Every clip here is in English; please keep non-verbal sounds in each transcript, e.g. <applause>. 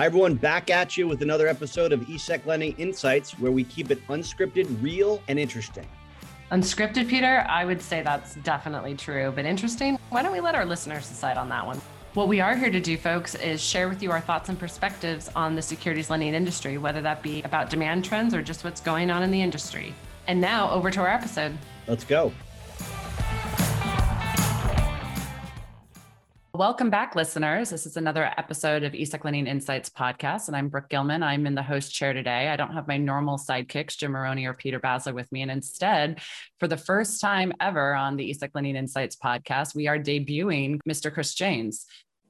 Hi, everyone, back at you with another episode of eSecLending Insights, where we keep it unscripted, real, and interesting. Unscripted, Peter? I would say that's definitely true, but interesting? Why don't we let our listeners decide on that one? What we are here to do, folks, is share with you our thoughts and perspectives on the securities lending industry, whether that be about demand trends or just what's going on in the industry. And now over to our episode. Let's go. Welcome back, listeners. This is another episode of eSecLending Insights podcast, and I'm Brooke Gillman. I'm in the host chair today. I don't have my normal sidekicks, Jim Maroney or Peter Basler, with me. And instead, for the first time ever on the eSecLending Insights podcast, we are debuting Mr. Chris Jaynes.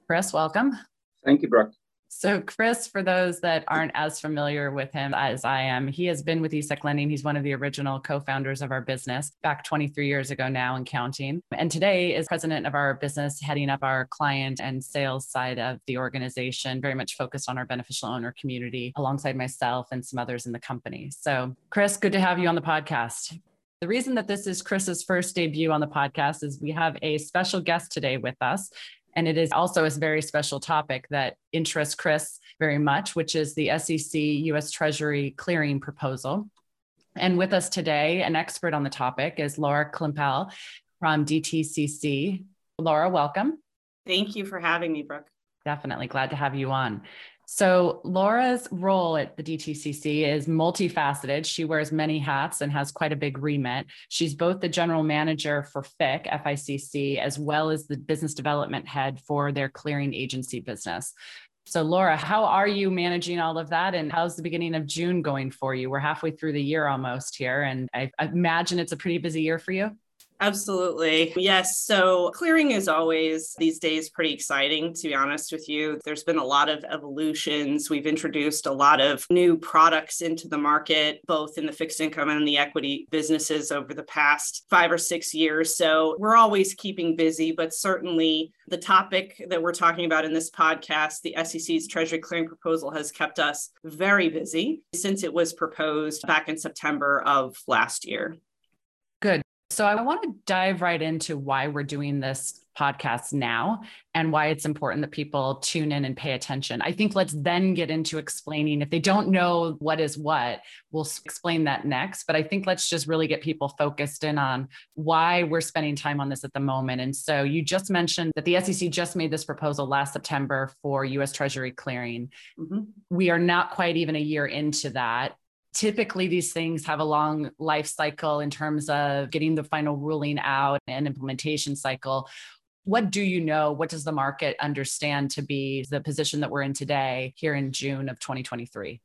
Chris, welcome. Thank you, Brooke. So, Chris, for those that aren't as familiar with him as I am, he has been with eSecLending. He's one of the original co founders of our business back 23 years ago now and counting. And today is president of our business, heading up our client and sales side of the organization, very much focused on our beneficial owner community alongside myself and some others in the company. So, Chris, good to have you on the podcast. The reason that this is Chris's first debut on the podcast is we have a special guest today with us. And it is also a very special topic that interests Chris very much, which is the SEC US Treasury clearing proposal. And with us today, an expert on the topic is Laura Klimpel from DTCC. Laura, welcome. Thank you for having me, Brooke. Definitely glad to have you on. So, Laura's role at the DTCC is multifaceted. She wears many hats and has quite a big remit. She's both the general manager for FIC, FICC, as well as the business development head for their clearing agency business. So, Laura, how are you managing all of that? And how's the beginning of June going for you? We're halfway through the year almost here, and I, imagine it's a pretty busy year for you. Absolutely. Yes. So clearing is always these days pretty exciting, to be honest with you. There's been a lot of evolutions. We've introduced a lot of new products into the market, both in the fixed income and the equity businesses over the past five or six years. So we're always keeping busy, but certainly the topic that we're talking about in this podcast, the SEC's Treasury clearing proposal, has kept us very busy since it was proposed back in September of last year. Good. So I want to dive right into why we're doing this podcast now and why it's important that people tune in and pay attention. I think let's then get into explaining if they don't know what is what, we'll explain that next, but I think let's just really get people focused in on why we're spending time on this at the moment. And so you just mentioned that the SEC just made this proposal last September for US Treasury clearing. Mm-hmm. We are not quite even a year into that typically these things have a long life cycle in terms of getting the final ruling out and implementation cycle. What do you know? What does the market understand to be the position that we're in today here in june of 2023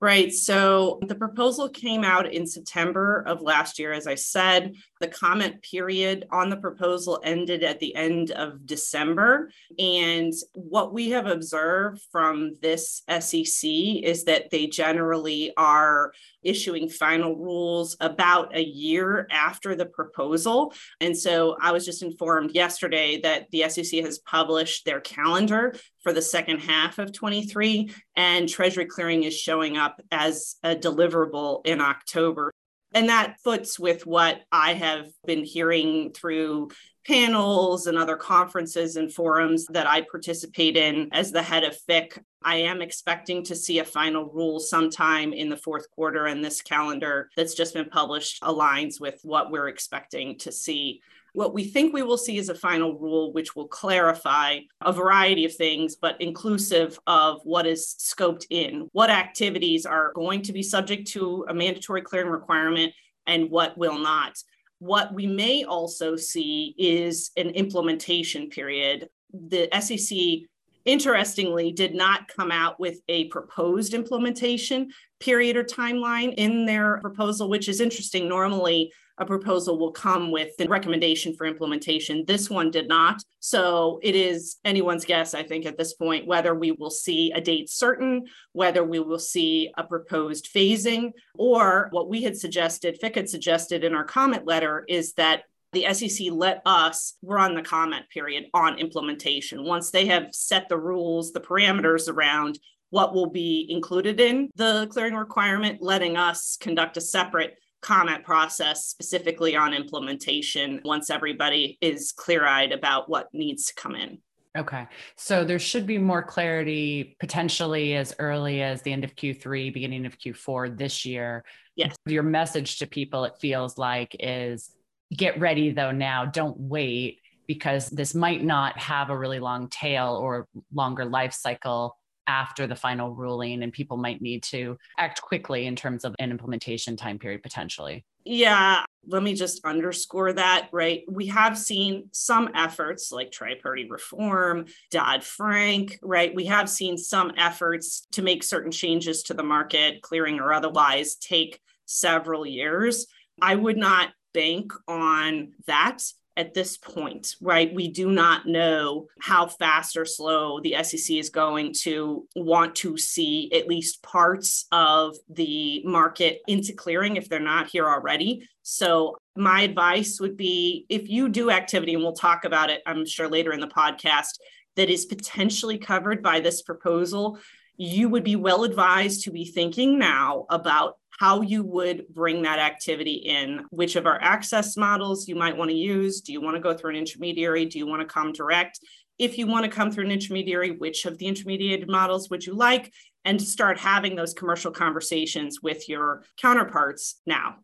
Right. So the proposal came out in September of last year. As I said, the comment period on the proposal ended at the end of December. And what we have observed from this SEC is that they generally are issuing final rules about a year after the proposal. And so I was just informed yesterday that the SEC has published their calendar for the second half of 23, and Treasury clearing is showing up as a deliverable in October. And that foots with what I have been hearing through panels and other conferences and forums that I participate in as the head of FIC. I am expecting to see a final rule sometime in the fourth quarter, and this calendar that's just been published aligns with what we're expecting to see. What we think we will see is a final rule which will clarify a variety of things, but inclusive of what is scoped in, what activities are going to be subject to a mandatory clearing requirement and what will not. What we may also see is an implementation period. The SEC interestingly did not come out with a proposed implementation period or timeline in their proposal, which is interesting. Normally, a proposal will come with a recommendation for implementation. This one did not. So it is anyone's guess, I think, at this point, whether we will see a date certain, whether we will see a proposed phasing, or what we had suggested, FIC had suggested in our comment letter is that the SEC let us run the comment period on implementation. Once they have set the rules, the parameters around what will be included in the clearing requirement, letting us conduct a separate comment process specifically on implementation once everybody is clear eyed about what needs to come in. Okay. So there should be more clarity potentially as early as the end of Q3, beginning of Q4 this year. Yes. Your message to people, it feels like, is get ready though now. Don't wait because this might not have a really long tail or longer life cycle after the final ruling, and people might need to act quickly in terms of an implementation time period potentially. Yeah, let me just underscore that, right? We have seen some efforts like tri party reform, Dodd Frank, right? We have seen some efforts to make certain changes to the market, clearing or otherwise, take several years. I would not bank on that at this point, right? We do not know how fast or slow the SEC is going to want to see at least parts of the market into clearing if they're not here already. So, my advice would be if you do activity, and we'll talk about it, I'm sure later in the podcast, that is potentially covered by this proposal, you would be well advised to be thinking now about how you would bring that activity in, which of our access models you might want to use. Do you want to go through an intermediary? Do you want to come direct? If you want to come through an intermediary, which of the intermediated models would you like? And start having those commercial conversations with your counterparts now.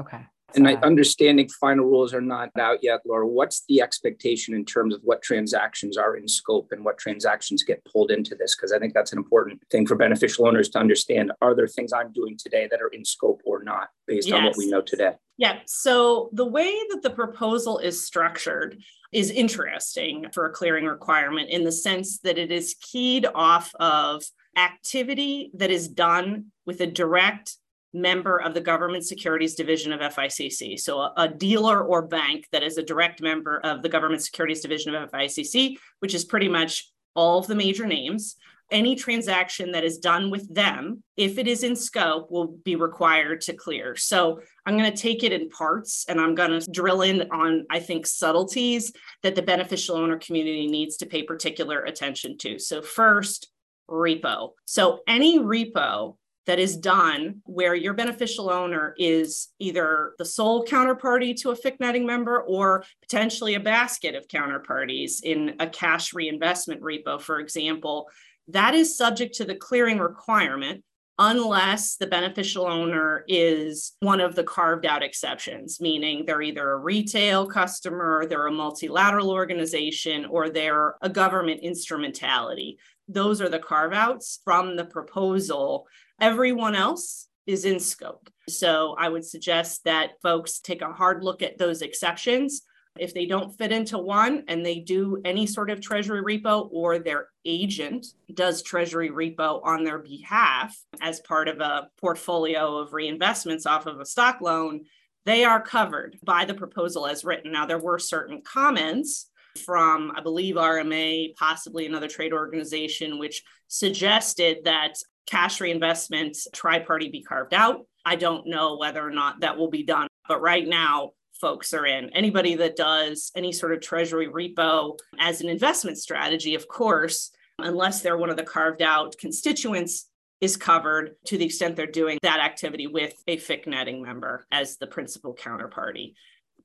Okay. And I, uh-huh. understanding final rules are not out yet, Laura. What's the expectation in terms of what transactions are in scope and what transactions get pulled into this? Because I think that's an important thing for beneficial owners to understand. Are there things I'm doing today that are in scope or not based yes. on what we know today? Yeah. So the way that the proposal is structured is interesting for a clearing requirement in the sense that it is keyed off of activity that is done with a direct member of the government securities division of FICC. So a, a, dealer or bank that is a direct member of the government securities division of FICC, which is pretty much all of the major names. Any transaction that is done with them, if it is in scope, will be required to clear. So I'm going to take it in parts and I'm going to drill in on, I think, subtleties that the beneficial owner community needs to pay particular attention to. So, first, repo. So, any repo that is done where your beneficial owner is either the sole counterparty to a FIC netting member or potentially a basket of counterparties in a cash reinvestment repo, for example, that is subject to the clearing requirement unless the beneficial owner is one of the carved out exceptions, meaning they're either a retail customer, they're a multilateral organization, or they're a government instrumentality. Those are the carve outs from the proposal Everyone else is in scope. So I would suggest that folks take a hard look at those exceptions. If they don't fit into one and they do any sort of treasury repo or their agent does treasury repo on their behalf as part of a portfolio of reinvestments off of a stock loan, they are covered by the proposal as written. Now, there were certain comments from, I believe, RMA, possibly another trade organization, which suggested that cash reinvestment tri-party be carved out. I don't know whether or not that will be done, but right now folks are in. Anybody that does any sort of treasury repo as an investment strategy, of course, unless they're one of the carved out constituents, is covered to the extent they're doing that activity with a FIC netting member as the principal counterparty.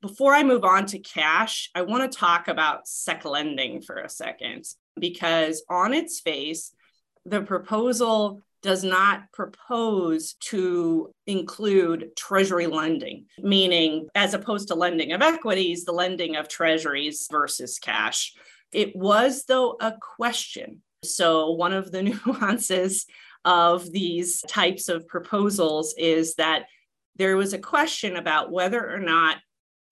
Before I move on to cash, I want to talk about SEC lending for a second, because on its face, the proposal does not propose to include treasury lending, meaning as opposed to lending of equities, the lending of treasuries versus cash. It was, though, a question. So, one of the <laughs> nuances of these types of proposals is that there was a question about whether or not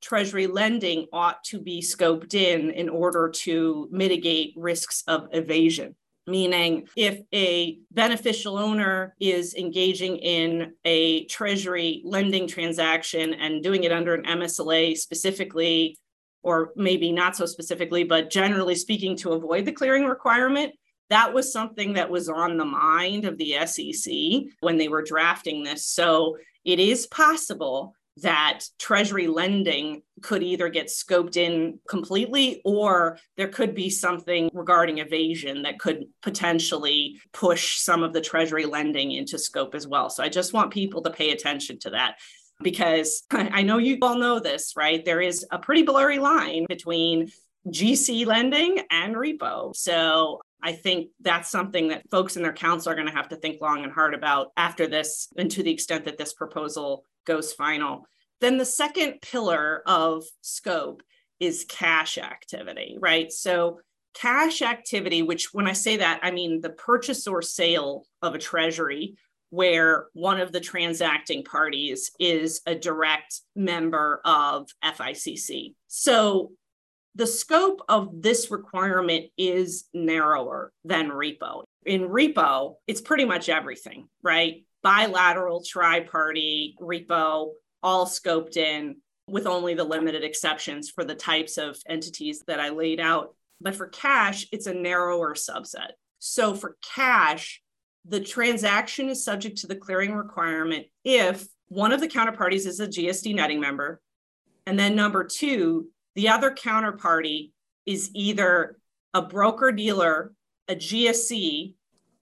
Treasury lending ought to be scoped in in order to mitigate risks of evasion meaning if a beneficial owner is engaging in a treasury lending transaction and doing it under an MSLA specifically, or maybe not so specifically, but generally speaking, to avoid the clearing requirement, that was something that was on the mind of the SEC when they were drafting this. So it is possible that treasury lending could either get scoped in completely or there could be something regarding evasion that could potentially push some of the treasury lending into scope as well. So I just want people to pay attention to that because <laughs> I know you all know this, right? There is a pretty blurry line between GC lending and repo. So I think that's something that folks in their counsel are going to have to think long and hard about after this, and to the extent that this proposal goes final. Then the second pillar of scope is cash activity, right? So, cash activity, which when I say that, I mean the purchase or sale of a treasury where one of the transacting parties is a direct member of FICC. So, the scope of this requirement is narrower than repo. In repo, it's pretty much everything, right? Bilateral, tri party, repo, all scoped in with only the limited exceptions for the types of entities that I laid out. But for cash, it's a narrower subset. So for cash, the transaction is subject to the clearing requirement if one of the counterparties is a GSD netting member. And then number two, the other counterparty is either a broker dealer, a GSE,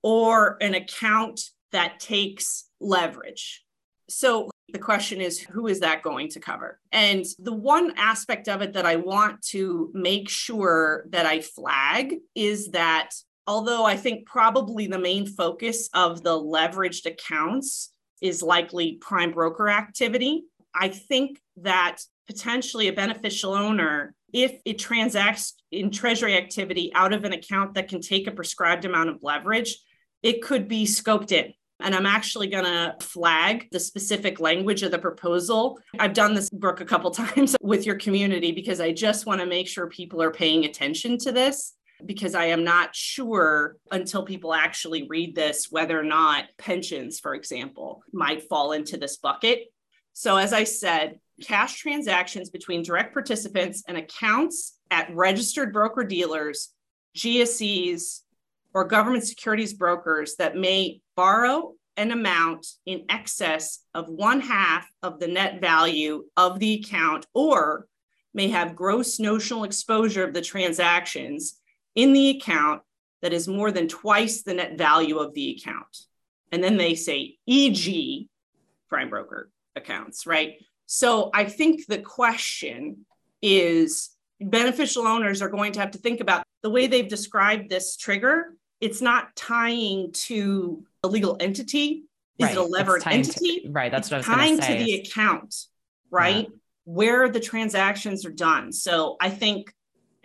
or an account that takes leverage. So the question is, who is that going to cover? And the one aspect of it that I want to make sure that I flag is that although I think probably the main focus of the leveraged accounts is likely prime broker activity, I think that potentially a beneficial owner, if it transacts in treasury activity out of an account that can take a prescribed amount of leverage, it could be scoped in. And I'm actually going to flag the specific language of the proposal. I've done this, Brooke, a couple <laughs> times with your community because I just want to make sure people are paying attention to this because I am not sure until people actually read this whether or not pensions, for example, might fall into this bucket. So, as I said, cash transactions between direct participants and accounts at registered broker dealers, GSEs, or government securities brokers that may borrow an amount in excess of one half of the net value of the account or may have gross notional exposure of the transactions in the account that is more than twice the net value of the account. And then they say, e.g., prime broker accounts, right? So I think the question is beneficial owners are going to have to think about the way they've described this trigger. It's not tying to a legal entity. Is right. it a levered entity? To, right. That's it's what I was tying to the account, right? Yeah. Where the transactions are done. So I think,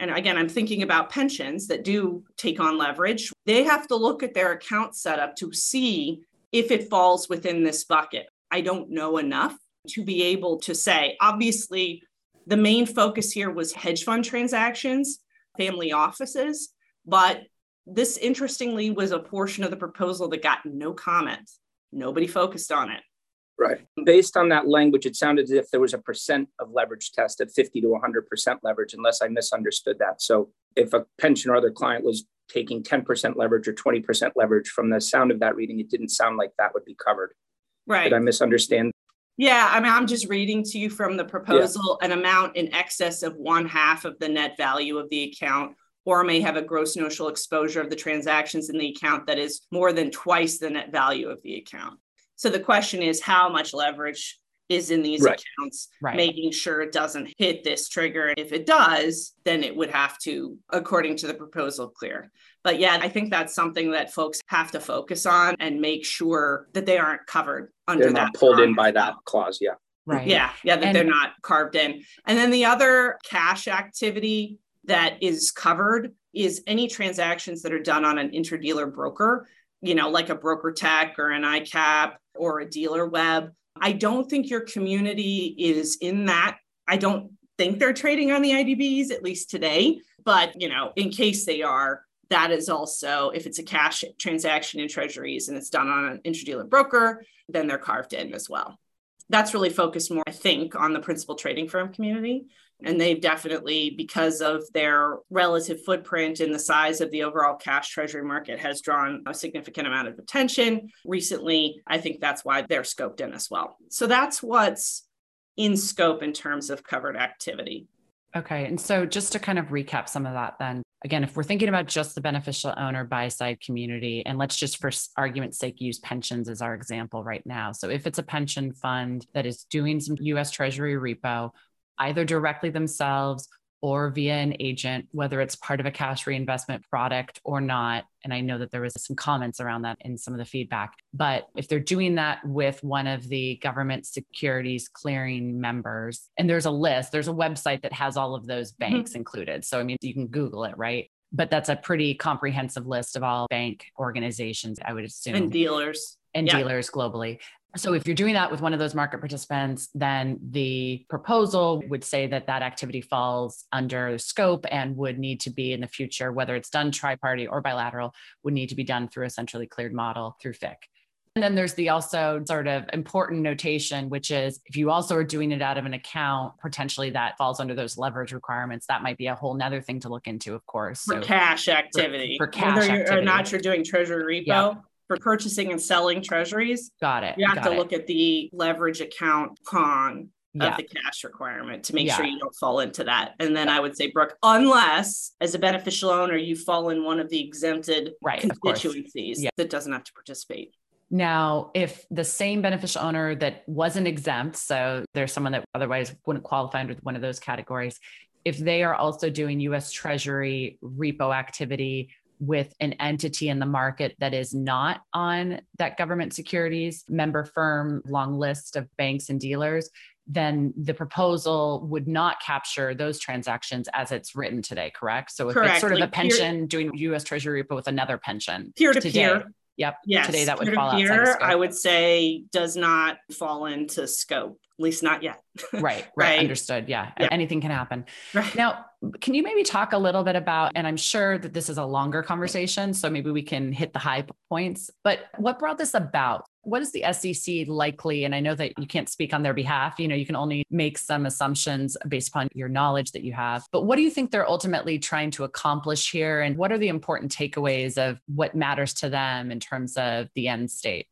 and again, I'm thinking about pensions that do take on leverage. They have to look at their account setup to see if it falls within this bucket. I don't know enough to be able to say, obviously, the main focus here was hedge fund transactions, family offices, but this interestingly was a portion of the proposal that got no comment. Nobody focused on it. Right. Based on that language, it sounded as if there was a percent of leverage test at 50 to 100% leverage, unless I misunderstood that. So if a pension or other client was taking 10% leverage or 20% leverage from the sound of that reading, it didn't sound like that would be covered. Right. Did I misunderstand? Yeah, I mean, I'm just reading to you from the proposal yeah. an amount in excess of one half of the net value of the account, or may have a gross notional exposure of the transactions in the account that is more than twice the net value of the account. So the question is how much leverage is in these right. accounts, right. making sure it doesn't hit this trigger. If it does, then it would have to, according to the proposal, clear. But yeah, I think that's something that folks have to focus on and make sure that they aren't covered under they're not pulled in by that clause. Yeah. Right. Yeah. Yeah. That and- they're not carved in. And then the other cash activity that is covered is any transactions that are done on an interdealer broker, you know, like a BrokerTec or an ICAP or a Dealerweb. I don't think your community is in that. I don't think they're trading on the IDBs, at least today. But, you know, in case they are, that is also, if it's a cash transaction in treasuries and it's done on an interdealer broker, then they're carved in as well. That's really focused more, I think, on the principal trading firm community. And they've definitely, because of their relative footprint and the size of the overall cash treasury market, has drawn a significant amount of attention. Recently, I think that's why they're scoped in as well. So that's what's in scope in terms of covered activity. Okay. And so just to kind of recap some of that, then again, if we're thinking about just the beneficial owner buy side community, and let's just for argument's sake use pensions as our example right now. So if it's a pension fund that is doing some US Treasury repo, either directly themselves or via an agent, whether it's part of a cash reinvestment product or not. And I know that there was some comments around that in some of the feedback. But if they're doing that with one of the government securities clearing members, and there's a list, there's a website that has all of those mm-hmm. banks mm-hmm. included. So, I mean, you can Google it, right? But that's a pretty comprehensive list of all bank organizations, I would assume. And dealers. And yeah. dealers globally. So, if you're doing that with one of those market participants, then the proposal would say that that activity falls under scope and would need to be in the future, whether it's done tri party or bilateral, would need to be done through a centrally cleared model through FIC. And then there's the also sort of important notation, which is if you also are doing it out of an account, potentially that falls under those leverage requirements. That might be a whole nother thing to look into, of course. For so, cash activity. For, for cash Whether activity. or not you're doing treasury repo. Yeah for purchasing and selling treasuries. Got it. You have to it. look at the leverage account con yeah. of the cash requirement to make yeah. sure you don't fall into that. And then I would say, Brooke, unless as a beneficial owner, you fall in one of the exempted right, constituencies yeah. that doesn't have to participate. Now, if the same beneficial owner that wasn't exempt, so there's someone that otherwise wouldn't qualify under one of those categories, if they are also doing US Treasury repo activity with an entity in the market that is not on that government securities member firm long list of banks and dealers, then the proposal would not capture those transactions as it's written today, correct? So if correct. it's sort of like a pension peer, doing US Treasury repo with another pension. Peer to peer. Yep. Yes. Today that would fall out. I would say does not fall into scope at least not yet. right, <laughs> right, right. Understood. Yeah. yeah. Anything can happen. Right. Now, can you maybe talk a little bit about, and I'm sure that this is a longer conversation, so maybe we can hit the high points, but what brought this about? What is the SEC likely? And I know that you can't speak on their behalf, you know, you can only make some assumptions based upon your knowledge that you have. But what do you think they're ultimately trying to accomplish here? And what are the important takeaways of what matters to them in terms of the end state?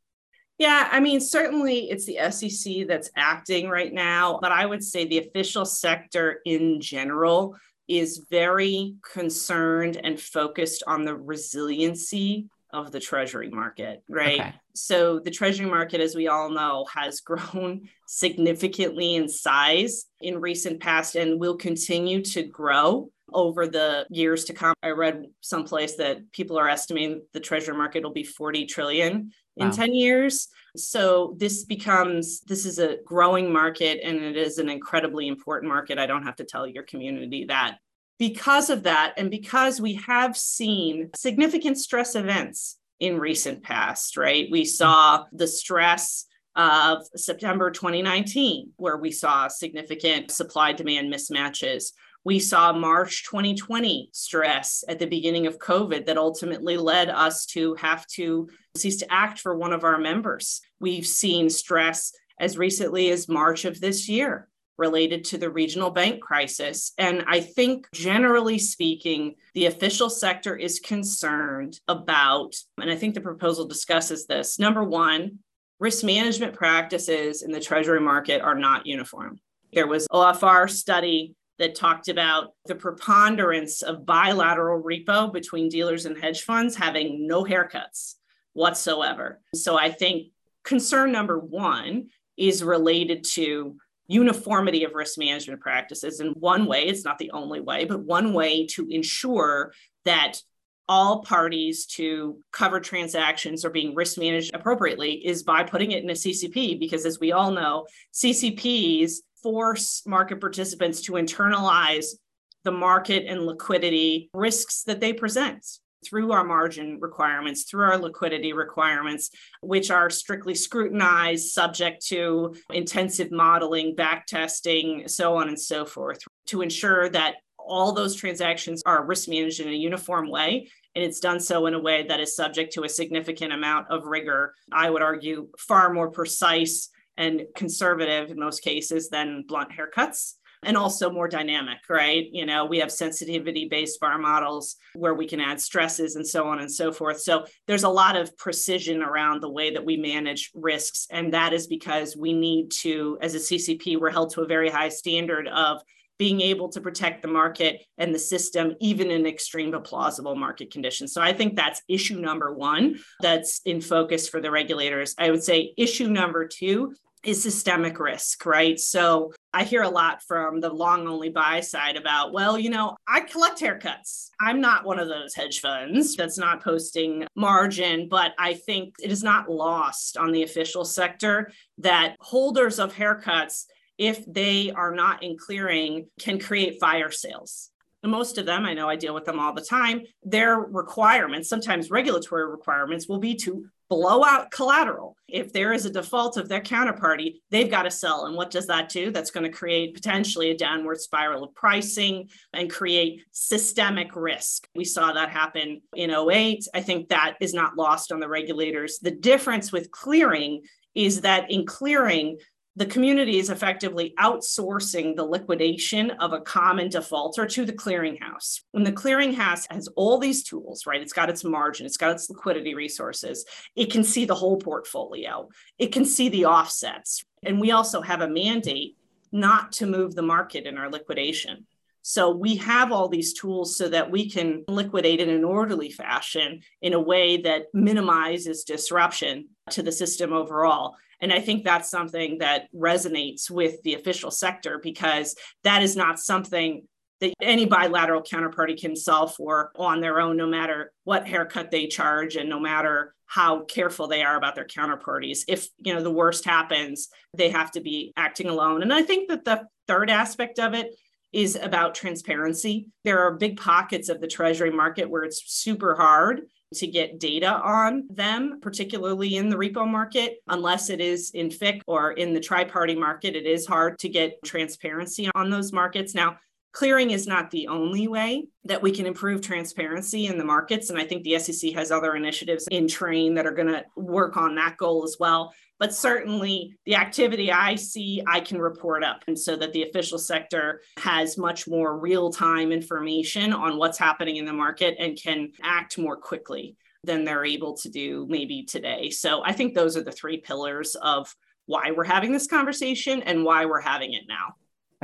Yeah, I mean, certainly it's the SEC that's acting right now, but I would say the official sector in general is very concerned and focused on the resiliency of the treasury market, right? Okay. So the treasury market, as we all know, has <laughs> grown significantly in size in recent past and will continue to grow over the years to come. I read someplace that people are estimating the treasury market will be 40 trillion in wow. 10 years. So this becomes this is a growing market and it is an incredibly important market. I don't have to tell your community that. Because of that and because we have seen significant stress events in recent past, right? We saw the stress of September 2019 where we saw significant supply demand mismatches. We saw March 2020 stress at the beginning of COVID that ultimately led us to have to cease to act for one of our members. We've seen stress as recently as March of this year related to the regional bank crisis. And I think, generally speaking, the official sector is concerned about, and I think the proposal discusses this. Number one, risk management practices in the treasury market are not uniform. There was OFR study that talked about the preponderance of bilateral repo between dealers and hedge funds having no haircuts whatsoever. So I think concern number one is related to uniformity of risk management practices. And one way, it's not the only way, but one way to ensure that all parties to cover transactions are being risk managed appropriately is by putting it in a CCP, because as we all know, CCPs force market participants to internalize the market and liquidity risks that they present through our margin requirements, through our liquidity requirements, which are strictly scrutinized, subject to intensive modeling, back testing, so on and so forth, to ensure that all those transactions are risk managed in a uniform way. And it's done so in a way that is subject to a significant amount of rigor. I would argue far more precise and conservative in most cases than blunt haircuts and also more dynamic, right? You know, we have sensitivity based VaR models where we can add stresses and so on and so forth. So there's a lot of precision around the way that we manage risks. And that is because we need to, as a CCP, we're held to a very high standard of being able to protect the market and the system, even in extreme but plausible market conditions. So I think that's issue number one that's in focus for the regulators. I would say issue number two is systemic risk, right? So I hear a lot from the long only buy side about, well, you know, I collect haircuts. I'm not one of those hedge funds that's not posting margin, but I think it is not lost on the official sector that holders of haircuts, if they are not in clearing, can create fire sales most of them, I know I deal with them all the time, their requirements, sometimes regulatory requirements, will be to blow out collateral. If there is a default of their counterparty, they've got to sell. And what does that do? That's going to create potentially a downward spiral of pricing and create systemic risk. We saw that happen in 08. I think that is not lost on the regulators. The difference with clearing is that in clearing, the community is effectively outsourcing the liquidation of a common defaulter to the clearinghouse. When the clearinghouse has all these tools, right? It's got its margin, it's got its liquidity resources, it can see the whole portfolio, it can see the offsets. And we also have a mandate not to move the market in our liquidation. So we have all these tools so that we can liquidate in an orderly fashion in a way that minimizes disruption to the system overall. And I think that's something that resonates with the official sector because that is not something that any bilateral counterparty can solve for on their own, no matter what haircut they charge and no matter how careful they are about their counterparties. If you know the worst happens, they have to be acting alone. And I think that the third aspect of it is about transparency. There are big pockets of the treasury market where it's super hard to get data on them, particularly in the repo market. Unless it is in FIC or in the tri party market, it is hard to get transparency on those markets. Now, clearing is not the only way that we can improve transparency in the markets. And I think the SEC has other initiatives in train that are going to work on that goal as well but certainly the activity I see, I can report up. And so that the official sector has much more real time information on what's happening in the market and can act more quickly than they're able to do maybe today. So I think those are the three pillars of why we're having this conversation and why we're having it now.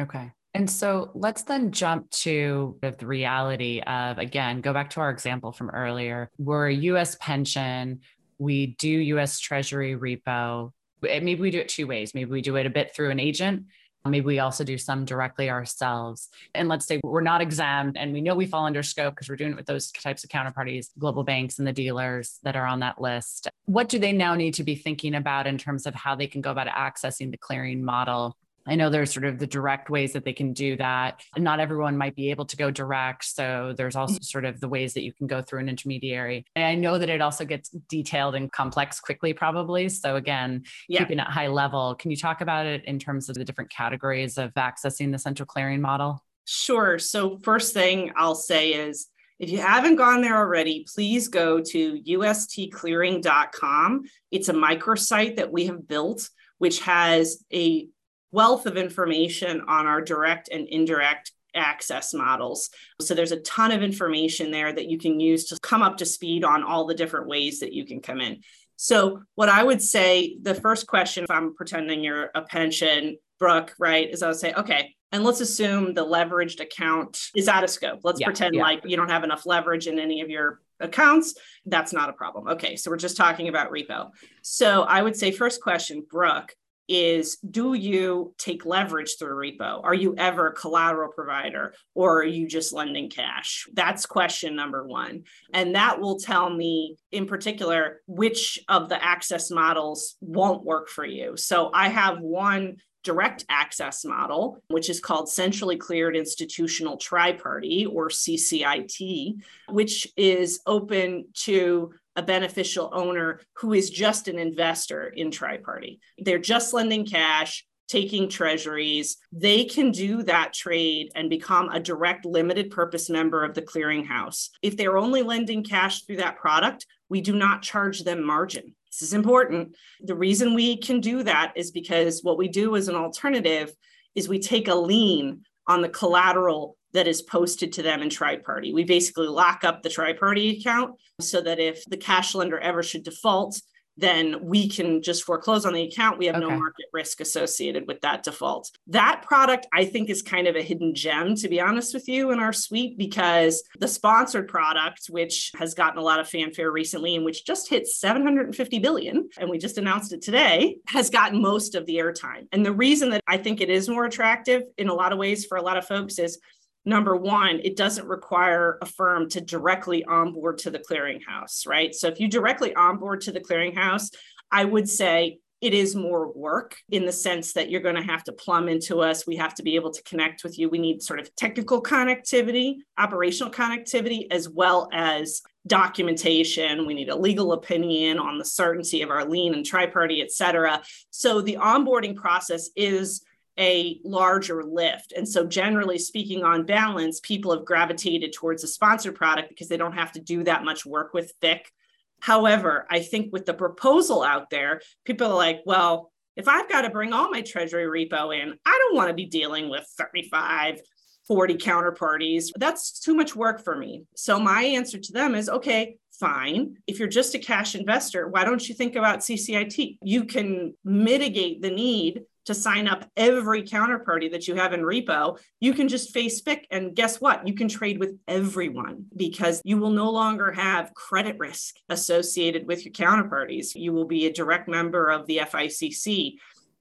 Okay. And so let's then jump to the reality of, again, go back to our example from earlier. We're a US pension we do US Treasury repo. Eh, maybe we do it two ways. Maybe we do it a bit through an agent. Maybe we also do some directly ourselves. And let's say we're not exempt and we know we fall under scope because we're doing it with those types of counterparties, global banks and the dealers that are on that list. What do they now need to be thinking about in terms of how they can go about accessing the clearing model I know there's sort of the direct ways that they can do that. Not everyone might be able to go direct. So there's also mm-hmm. sort of the ways that you can go through an intermediary. And I know that it also gets detailed and complex quickly, probably. So again, yeah. keeping it high level. Can you talk about it in terms of the different categories of accessing the central clearing model? Sure. So, first thing I'll say is if you haven't gone there already, please go to ustclearing.com. It's a microsite that we have built, which has a wealth of information on our direct and indirect access models. So there's a ton of information there that you can use to come up to speed on all the different ways that you can come in. So what I would say, the first question, if I'm pretending you're a pension, Brooke, right, is I would say, okay, and let's assume the leveraged account is out of scope. Let's yeah, pretend yeah. like you don't have enough leverage in any of your accounts. That's not a problem. Okay, so we're just talking about repo. So I would say, first question, Brooke, is do you take leverage through repo? Are you ever a collateral provider or are you just lending cash? That's question number one. And that will tell me in particular which of the access models won't work for you. So I have one direct access model, which is called Centrally Cleared Institutional Tri-Party or CCIT, which is open to a beneficial owner who is just an investor in tri-party. They're just lending cash, taking treasuries. They can do that trade and become a direct limited purpose member of the clearinghouse. If they're only lending cash through that product, we do not charge them margin. This is important. The reason we can do that is because what we do as an alternative is we take a lien on the collateral that is posted to them in tri-party. We basically lock up the tri-party account so that if the cash lender ever should default, then we can just foreclose on the account. We have okay. no market risk associated with that default. That product, I think, is kind of a hidden gem, to be honest with you, in our suite because the sponsored product, which has gotten a lot of fanfare recently and which just hit 750 billion, and we just announced it today, has gotten most of the airtime. And the reason that I think it is more attractive in a lot of ways for a lot of folks is number one, it doesn't require a firm to directly onboard to the clearinghouse, right? So if you directly onboard to the clearinghouse, I would say it is more work in the sense that you're going to have to plumb into us. We have to be able to connect with you. We need sort of technical connectivity, operational connectivity, as well as documentation. We need a legal opinion on the certainty of our lien and tri-party, et cetera. So the onboarding process is a larger lift. And so, generally speaking, on balance, people have gravitated towards a sponsored product because they don't have to do that much work with FIC. However, I think with the proposal out there, people are like, well, if I've got to bring all my treasury repo in, I don't want to be dealing with 35, 40 counterparties. That's too much work for me. So, my answer to them is okay, fine. If you're just a cash investor, why don't you think about CCIT? You can mitigate the need to sign up every counterparty that you have in repo, you can just face FIC. And guess what? You can trade with everyone because you will no longer have credit risk associated with your counterparties. You will be a direct member of the FICC.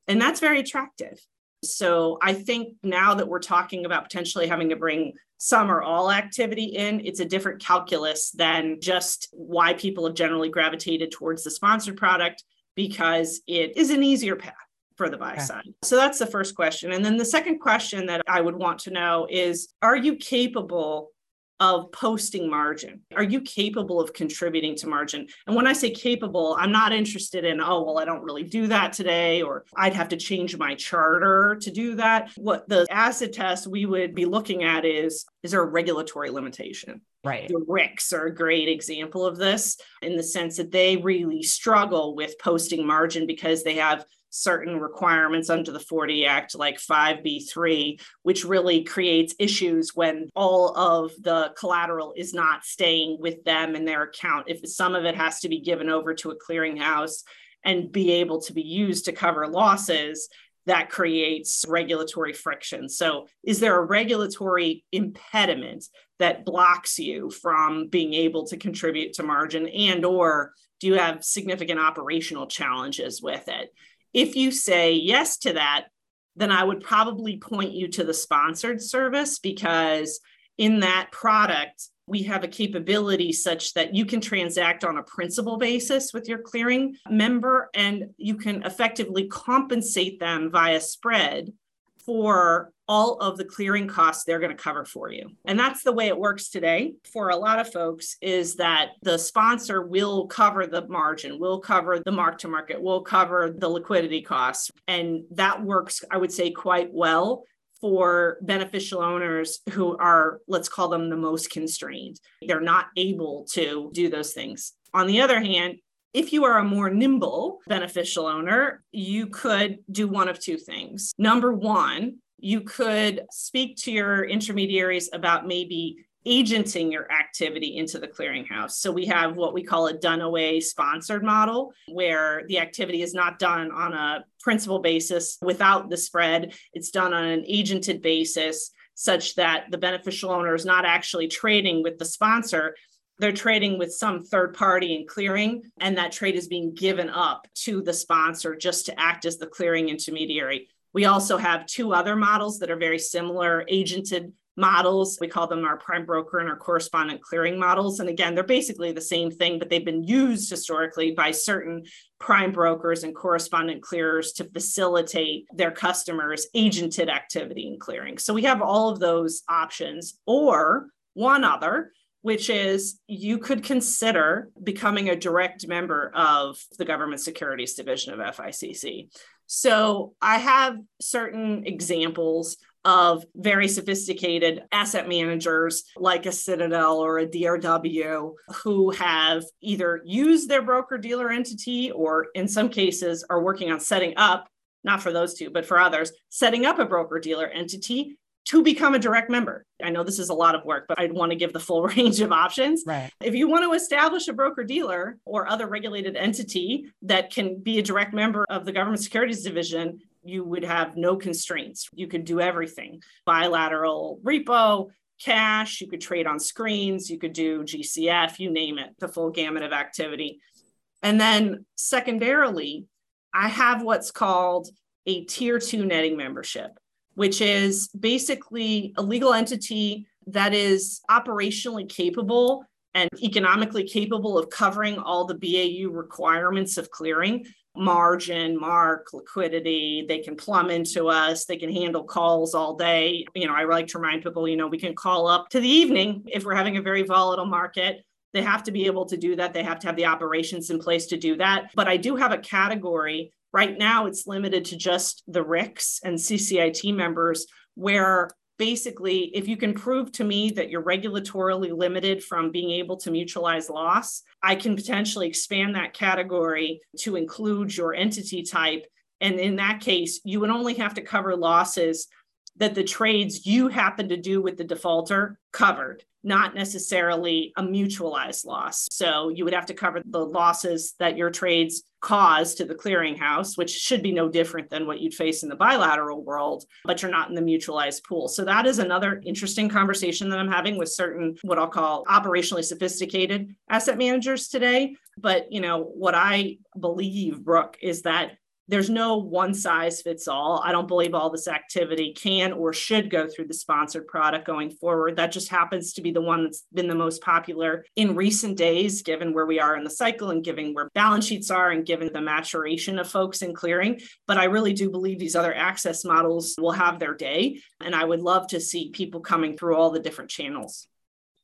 And that's very attractive. So I think now that we're talking about potentially having to bring some or all activity in, it's a different calculus than just why people have generally gravitated towards the sponsored product because it is an easier path for the buy okay. side. So that's the first question. And then the second question that I would want to know is Are you capable of posting margin? Are you capable of contributing to margin? And when I say capable, I'm not interested in, oh, well, I don't really do that today, or I'd have to change my charter to do that. What the acid test we would be looking at is, is there a regulatory limitation? Right. The RICs are a great example of this in the sense that they really struggle with posting margin because they have certain requirements under the 40 Act, like 5B3, which really creates issues when all of the collateral is not staying with them in their account. If some of it has to be given over to a clearinghouse and be able to be used to cover losses, that creates regulatory friction. So, is there a regulatory impediment that blocks you from being able to contribute to margin and or do you have significant operational challenges with it? If you say yes to that, then I would probably point you to the sponsored service because in that product, we have a capability such that you can transact on a principal basis with your clearing member and you can effectively compensate them via spread for all of the clearing costs they're going to cover for you. And that's the way it works today for a lot of folks is that the sponsor will cover the margin, will cover the mark to market, will cover the liquidity costs. And that works, I would say, quite well for beneficial owners who are, let's call them the most constrained. They're not able to do those things. On the other hand, if you are a more nimble beneficial owner, you could do one of two things. Number one, you could speak to your intermediaries about maybe agenting your activity into the clearinghouse. So we have what we call a done away sponsored model, where the activity is not done on a principal basis without the spread, it's done on an agented basis. Such that the beneficial owner is not actually trading with the sponsor, they're trading with some third party in clearing, and that trade is being given up to the sponsor just to act as the clearing intermediary. We also have two other models that are very similar agented models. We call them our prime broker and our correspondent clearing models. And again, they're basically the same thing, but they've been used historically by certain prime brokers and correspondent clearers to facilitate their customers' agented activity in clearing. So we have all of those options, or one other which is you could consider becoming a direct member of the government securities division of FICC. So I have certain examples of very sophisticated asset managers like a Citadel or a DRW who have either used their broker dealer entity or in some cases are working on setting up, not for those two, but for others, setting up a broker dealer entity to become a direct member. I know this is a lot of work, but I'd want to give the full <laughs> range of options. Right. If you want to establish a broker dealer or other regulated entity that can be a direct member of the government securities division, you would have no constraints. You could do everything bilateral repo, cash, you could trade on screens, you could do GCF, you name it, the full gamut of activity. And then secondarily, I have what's called a tier two netting membership, which is basically a legal entity that is operationally capable and economically capable of covering all the BAU requirements of clearing margin, mark, liquidity. They can plumb into us. They can handle calls all day. You know, I like to remind people, you know, we can call up to the evening if we're having a very volatile market. They have to be able to do that. They have to have the operations in place to do that. But I do have a category right now, it's limited to just the RICs and CCIT members where basically, if you can prove to me that you're regulatorily limited from being able to mutualize loss, I can potentially expand that category to include your entity type. And in that case, you would only have to cover losses that the trades you happen to do with the defaulter covered, not necessarily a mutualized loss. So you would have to cover the losses that your trades cause to the clearinghouse, which should be no different than what you'd face in the bilateral world, but you're not in the mutualized pool. So that is another interesting conversation that I'm having with certain what I'll call operationally sophisticated asset managers today. But you know, what I believe, Brooke, is that there's no one size fits all. I don't believe all this activity can or should go through the sponsored product going forward. That just happens to be the one that's been the most popular in recent days, given where we are in the cycle and given where balance sheets are and given the maturation of folks in clearing. But I really do believe these other access models will have their day. And I would love to see people coming through all the different channels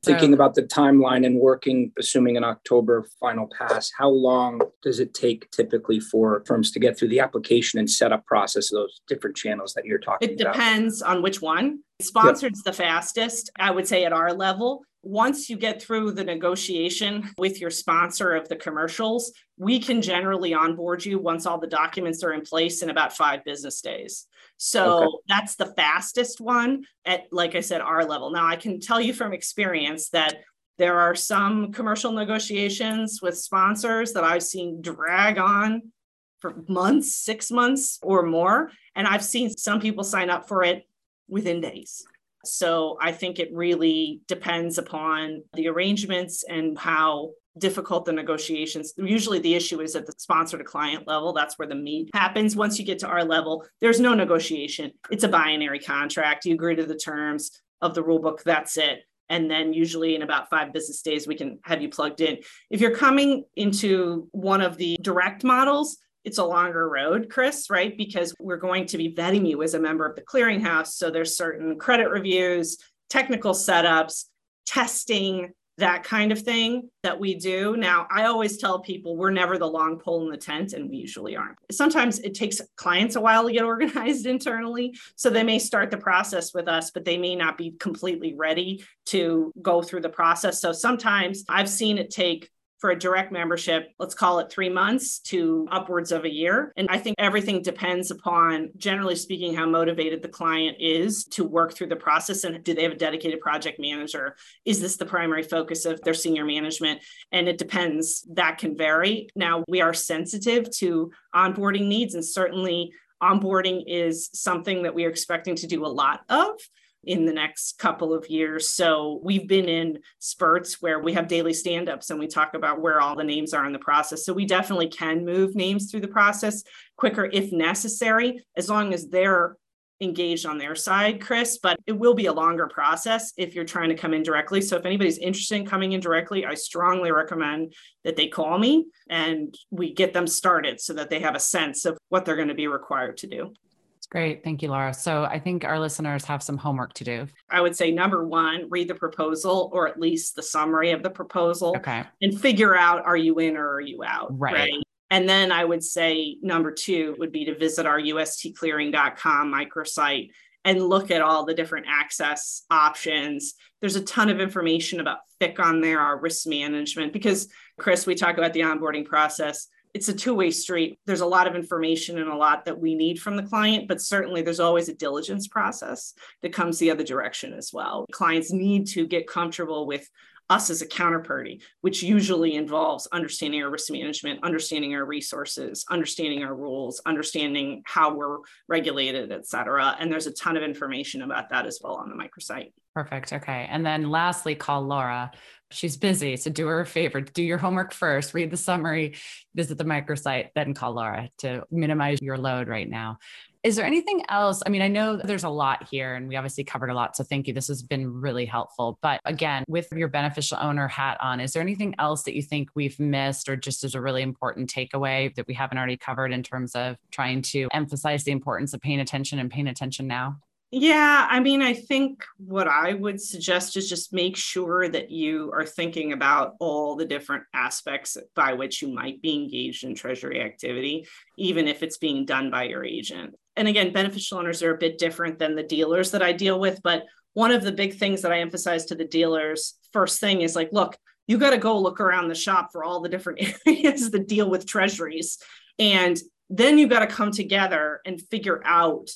thinking about the timeline and working, assuming an October final pass, how long does it take typically for firms to get through the application and setup process of those different channels that you're talking it about? It depends on which one. Sponsored's yep. the fastest, I would say, at our level. Once you get through the negotiation with your sponsor of the commercials, we can generally onboard you once all the documents are in place in about five business days. So okay. that's the fastest one at, like I said, our level. Now, I can tell you from experience that there are some commercial negotiations with sponsors that I've seen drag on for months, six months or more. And I've seen some people sign up for it within days. So I think it really depends upon the arrangements and how difficult the negotiations. Usually the issue is at the sponsor to client level. That's where the meet happens. Once you get to our level, there's no negotiation. It's a binary contract. You agree to the terms of the rule book. That's it. And then usually in about five business days, we can have you plugged in. If you're coming into one of the direct models, it's a longer road, Chris, right? Because we're going to be vetting you as a member of the clearinghouse. So there's certain credit reviews, technical setups, testing, that kind of thing that we do. Now, I always tell people we're never the long pole in the tent, and we usually aren't. Sometimes it takes clients a while to get <laughs> organized internally. So they may start the process with us, but they may not be completely ready to go through the process. So sometimes I've seen it take for a direct membership, let's call it three months to upwards of a year. And I think everything depends upon, generally speaking, how motivated the client is to work through the process. And do they have a dedicated project manager? Is this the primary focus of their senior management? And it depends. That can vary. Now, we are sensitive to onboarding needs, and certainly onboarding is something that we are expecting to do a lot of in the next couple of years. So we've been in spurts where we have daily stand ups and we talk about where all the names are in the process. So we definitely can move names through the process quicker if necessary, as long as they're engaged on their side, Chris, but it will be a longer process if you're trying to come in directly. So if anybody's interested in coming in directly, I strongly recommend that they call me and we get them started so that they have a sense of what they're going to be required to do. Great. Thank you, Laura. So I think our listeners have some homework to do. I would say number one, read the proposal or at least the summary of the proposal. Okay. And figure out are you in or are you out? Right. right? And then I would say number two would be to visit our ustclearing.com microsite and look at all the different access options. There's a ton of information about FICC on there, our risk management, because Chris, we talk about the onboarding process it's a two-way street. There's a lot of information and a lot that we need from the client, but certainly there's always a diligence process that comes the other direction as well. Clients need to get comfortable with us as a counterparty, which usually involves understanding our risk management, understanding our resources, understanding our rules, understanding how we're regulated, et cetera. And there's a ton of information about that as well on the microsite. Perfect. Okay. And then lastly, call Laura. She's busy. So do her a favor, do your homework first, read the summary, visit the microsite, then call Laura to minimize your load right now. Is there anything else? I mean, I know there's a lot here and we obviously covered a lot. So thank you. This has been really helpful. But again, with your beneficial owner hat on, is there anything else that you think we've missed or just as a really important takeaway that we haven't already covered in terms of trying to emphasize the importance of paying attention and paying attention now? Yeah, I mean, I think what I would suggest is just make sure that you are thinking about all the different aspects by which you might be engaged in treasury activity, even if it's being done by your agent. And again, beneficial owners are a bit different than the dealers that I deal with. But one of the big things that I emphasize to the dealers first thing is like, look, you got to go look around the shop for all the different <laughs> areas that deal with treasuries. And then you got to come together and figure out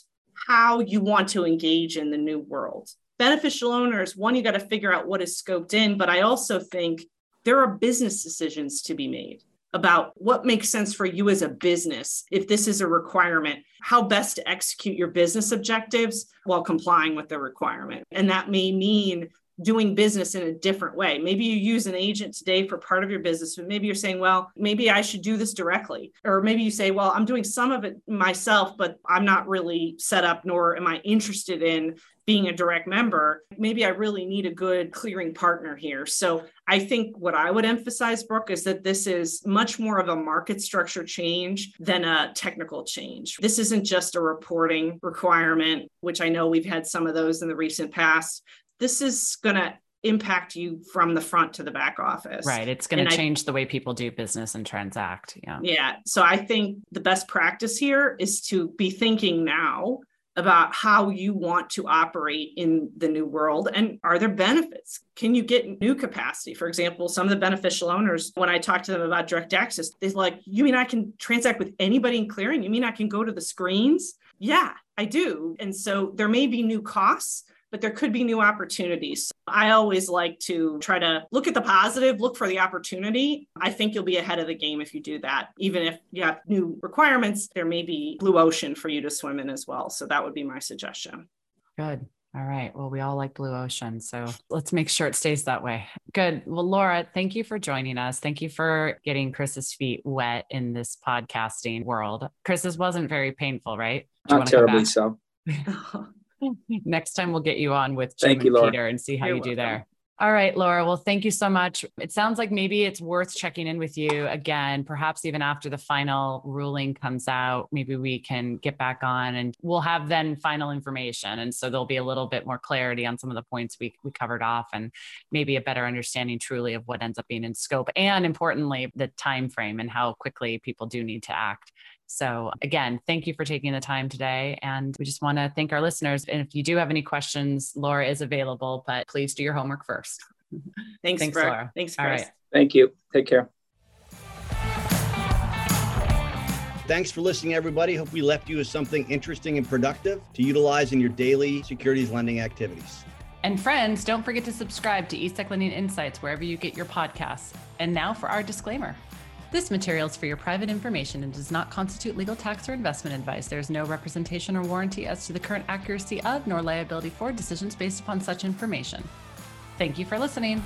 how you want to engage in the new world. Beneficial owners, one, you got to figure out what is scoped in, but I also think there are business decisions to be made about what makes sense for you as a business if this is a requirement, how best to execute your business objectives while complying with the requirement. And that may mean doing business in a different way. Maybe you use an agent today for part of your business, but maybe you're saying, well, maybe I should do this directly. Or maybe you say, well, I'm doing some of it myself, but I'm not really set up, nor am I interested in being a direct member. Maybe I really need a good clearing partner here. So I think what I would emphasize, Brooke, is that this is much more of a market structure change than a technical change. This isn't just a reporting requirement, which I know we've had some of those in the recent past this is going to impact you from the front to the back office. Right. It's going to change I, the way people do business and transact. Yeah. Yeah. So I think the best practice here is to be thinking now about how you want to operate in the new world and are there benefits can you get new capacity for example some of the beneficial owners when i talk to them about direct access they're like you mean i can transact with anybody in clearing you mean i can go to the screens yeah i do and so there may be new costs but there could be new opportunities. I always like to try to look at the positive, look for the opportunity. I think you'll be ahead of the game if you do that. Even if you have new requirements, there may be blue ocean for you to swim in as well. So that would be my suggestion. Good. All right. Well, we all like blue ocean. So let's make sure it stays that way. Good. Well, Laura, thank you for joining us. Thank you for getting Chris's feet wet in this podcasting world. Chris, this wasn't very painful, right? Not terribly so. <laughs> <laughs> Next time we'll get you on with Jim thank you, and Peter and see how You're you do welcome. there. All right, Laura. Well, thank you so much. It sounds like maybe it's worth checking in with you again, perhaps even after the final ruling comes out. Maybe we can get back on and we'll have then final information. And so there'll be a little bit more clarity on some of the points we, we covered off and maybe a better understanding truly of what ends up being in scope and importantly, the time frame and how quickly people do need to act. So, again, thank you for taking the time today. And we just want to thank our listeners. And if you do have any questions, Laura is available, but please do your homework first. <laughs> Thanks, Thanks Laura. Thanks, Chris. All right. Thank you. Take care. Thanks for listening, everybody. Hope we left you with something interesting and productive to utilize in your daily securities lending activities. And friends, don't forget to subscribe to eSecLending Insights wherever you get your podcasts. And now for our disclaimer. This material is for your private information and does not constitute legal tax or investment advice. There is no representation or warranty as to the current accuracy of nor liability for decisions based upon such information. Thank you for listening.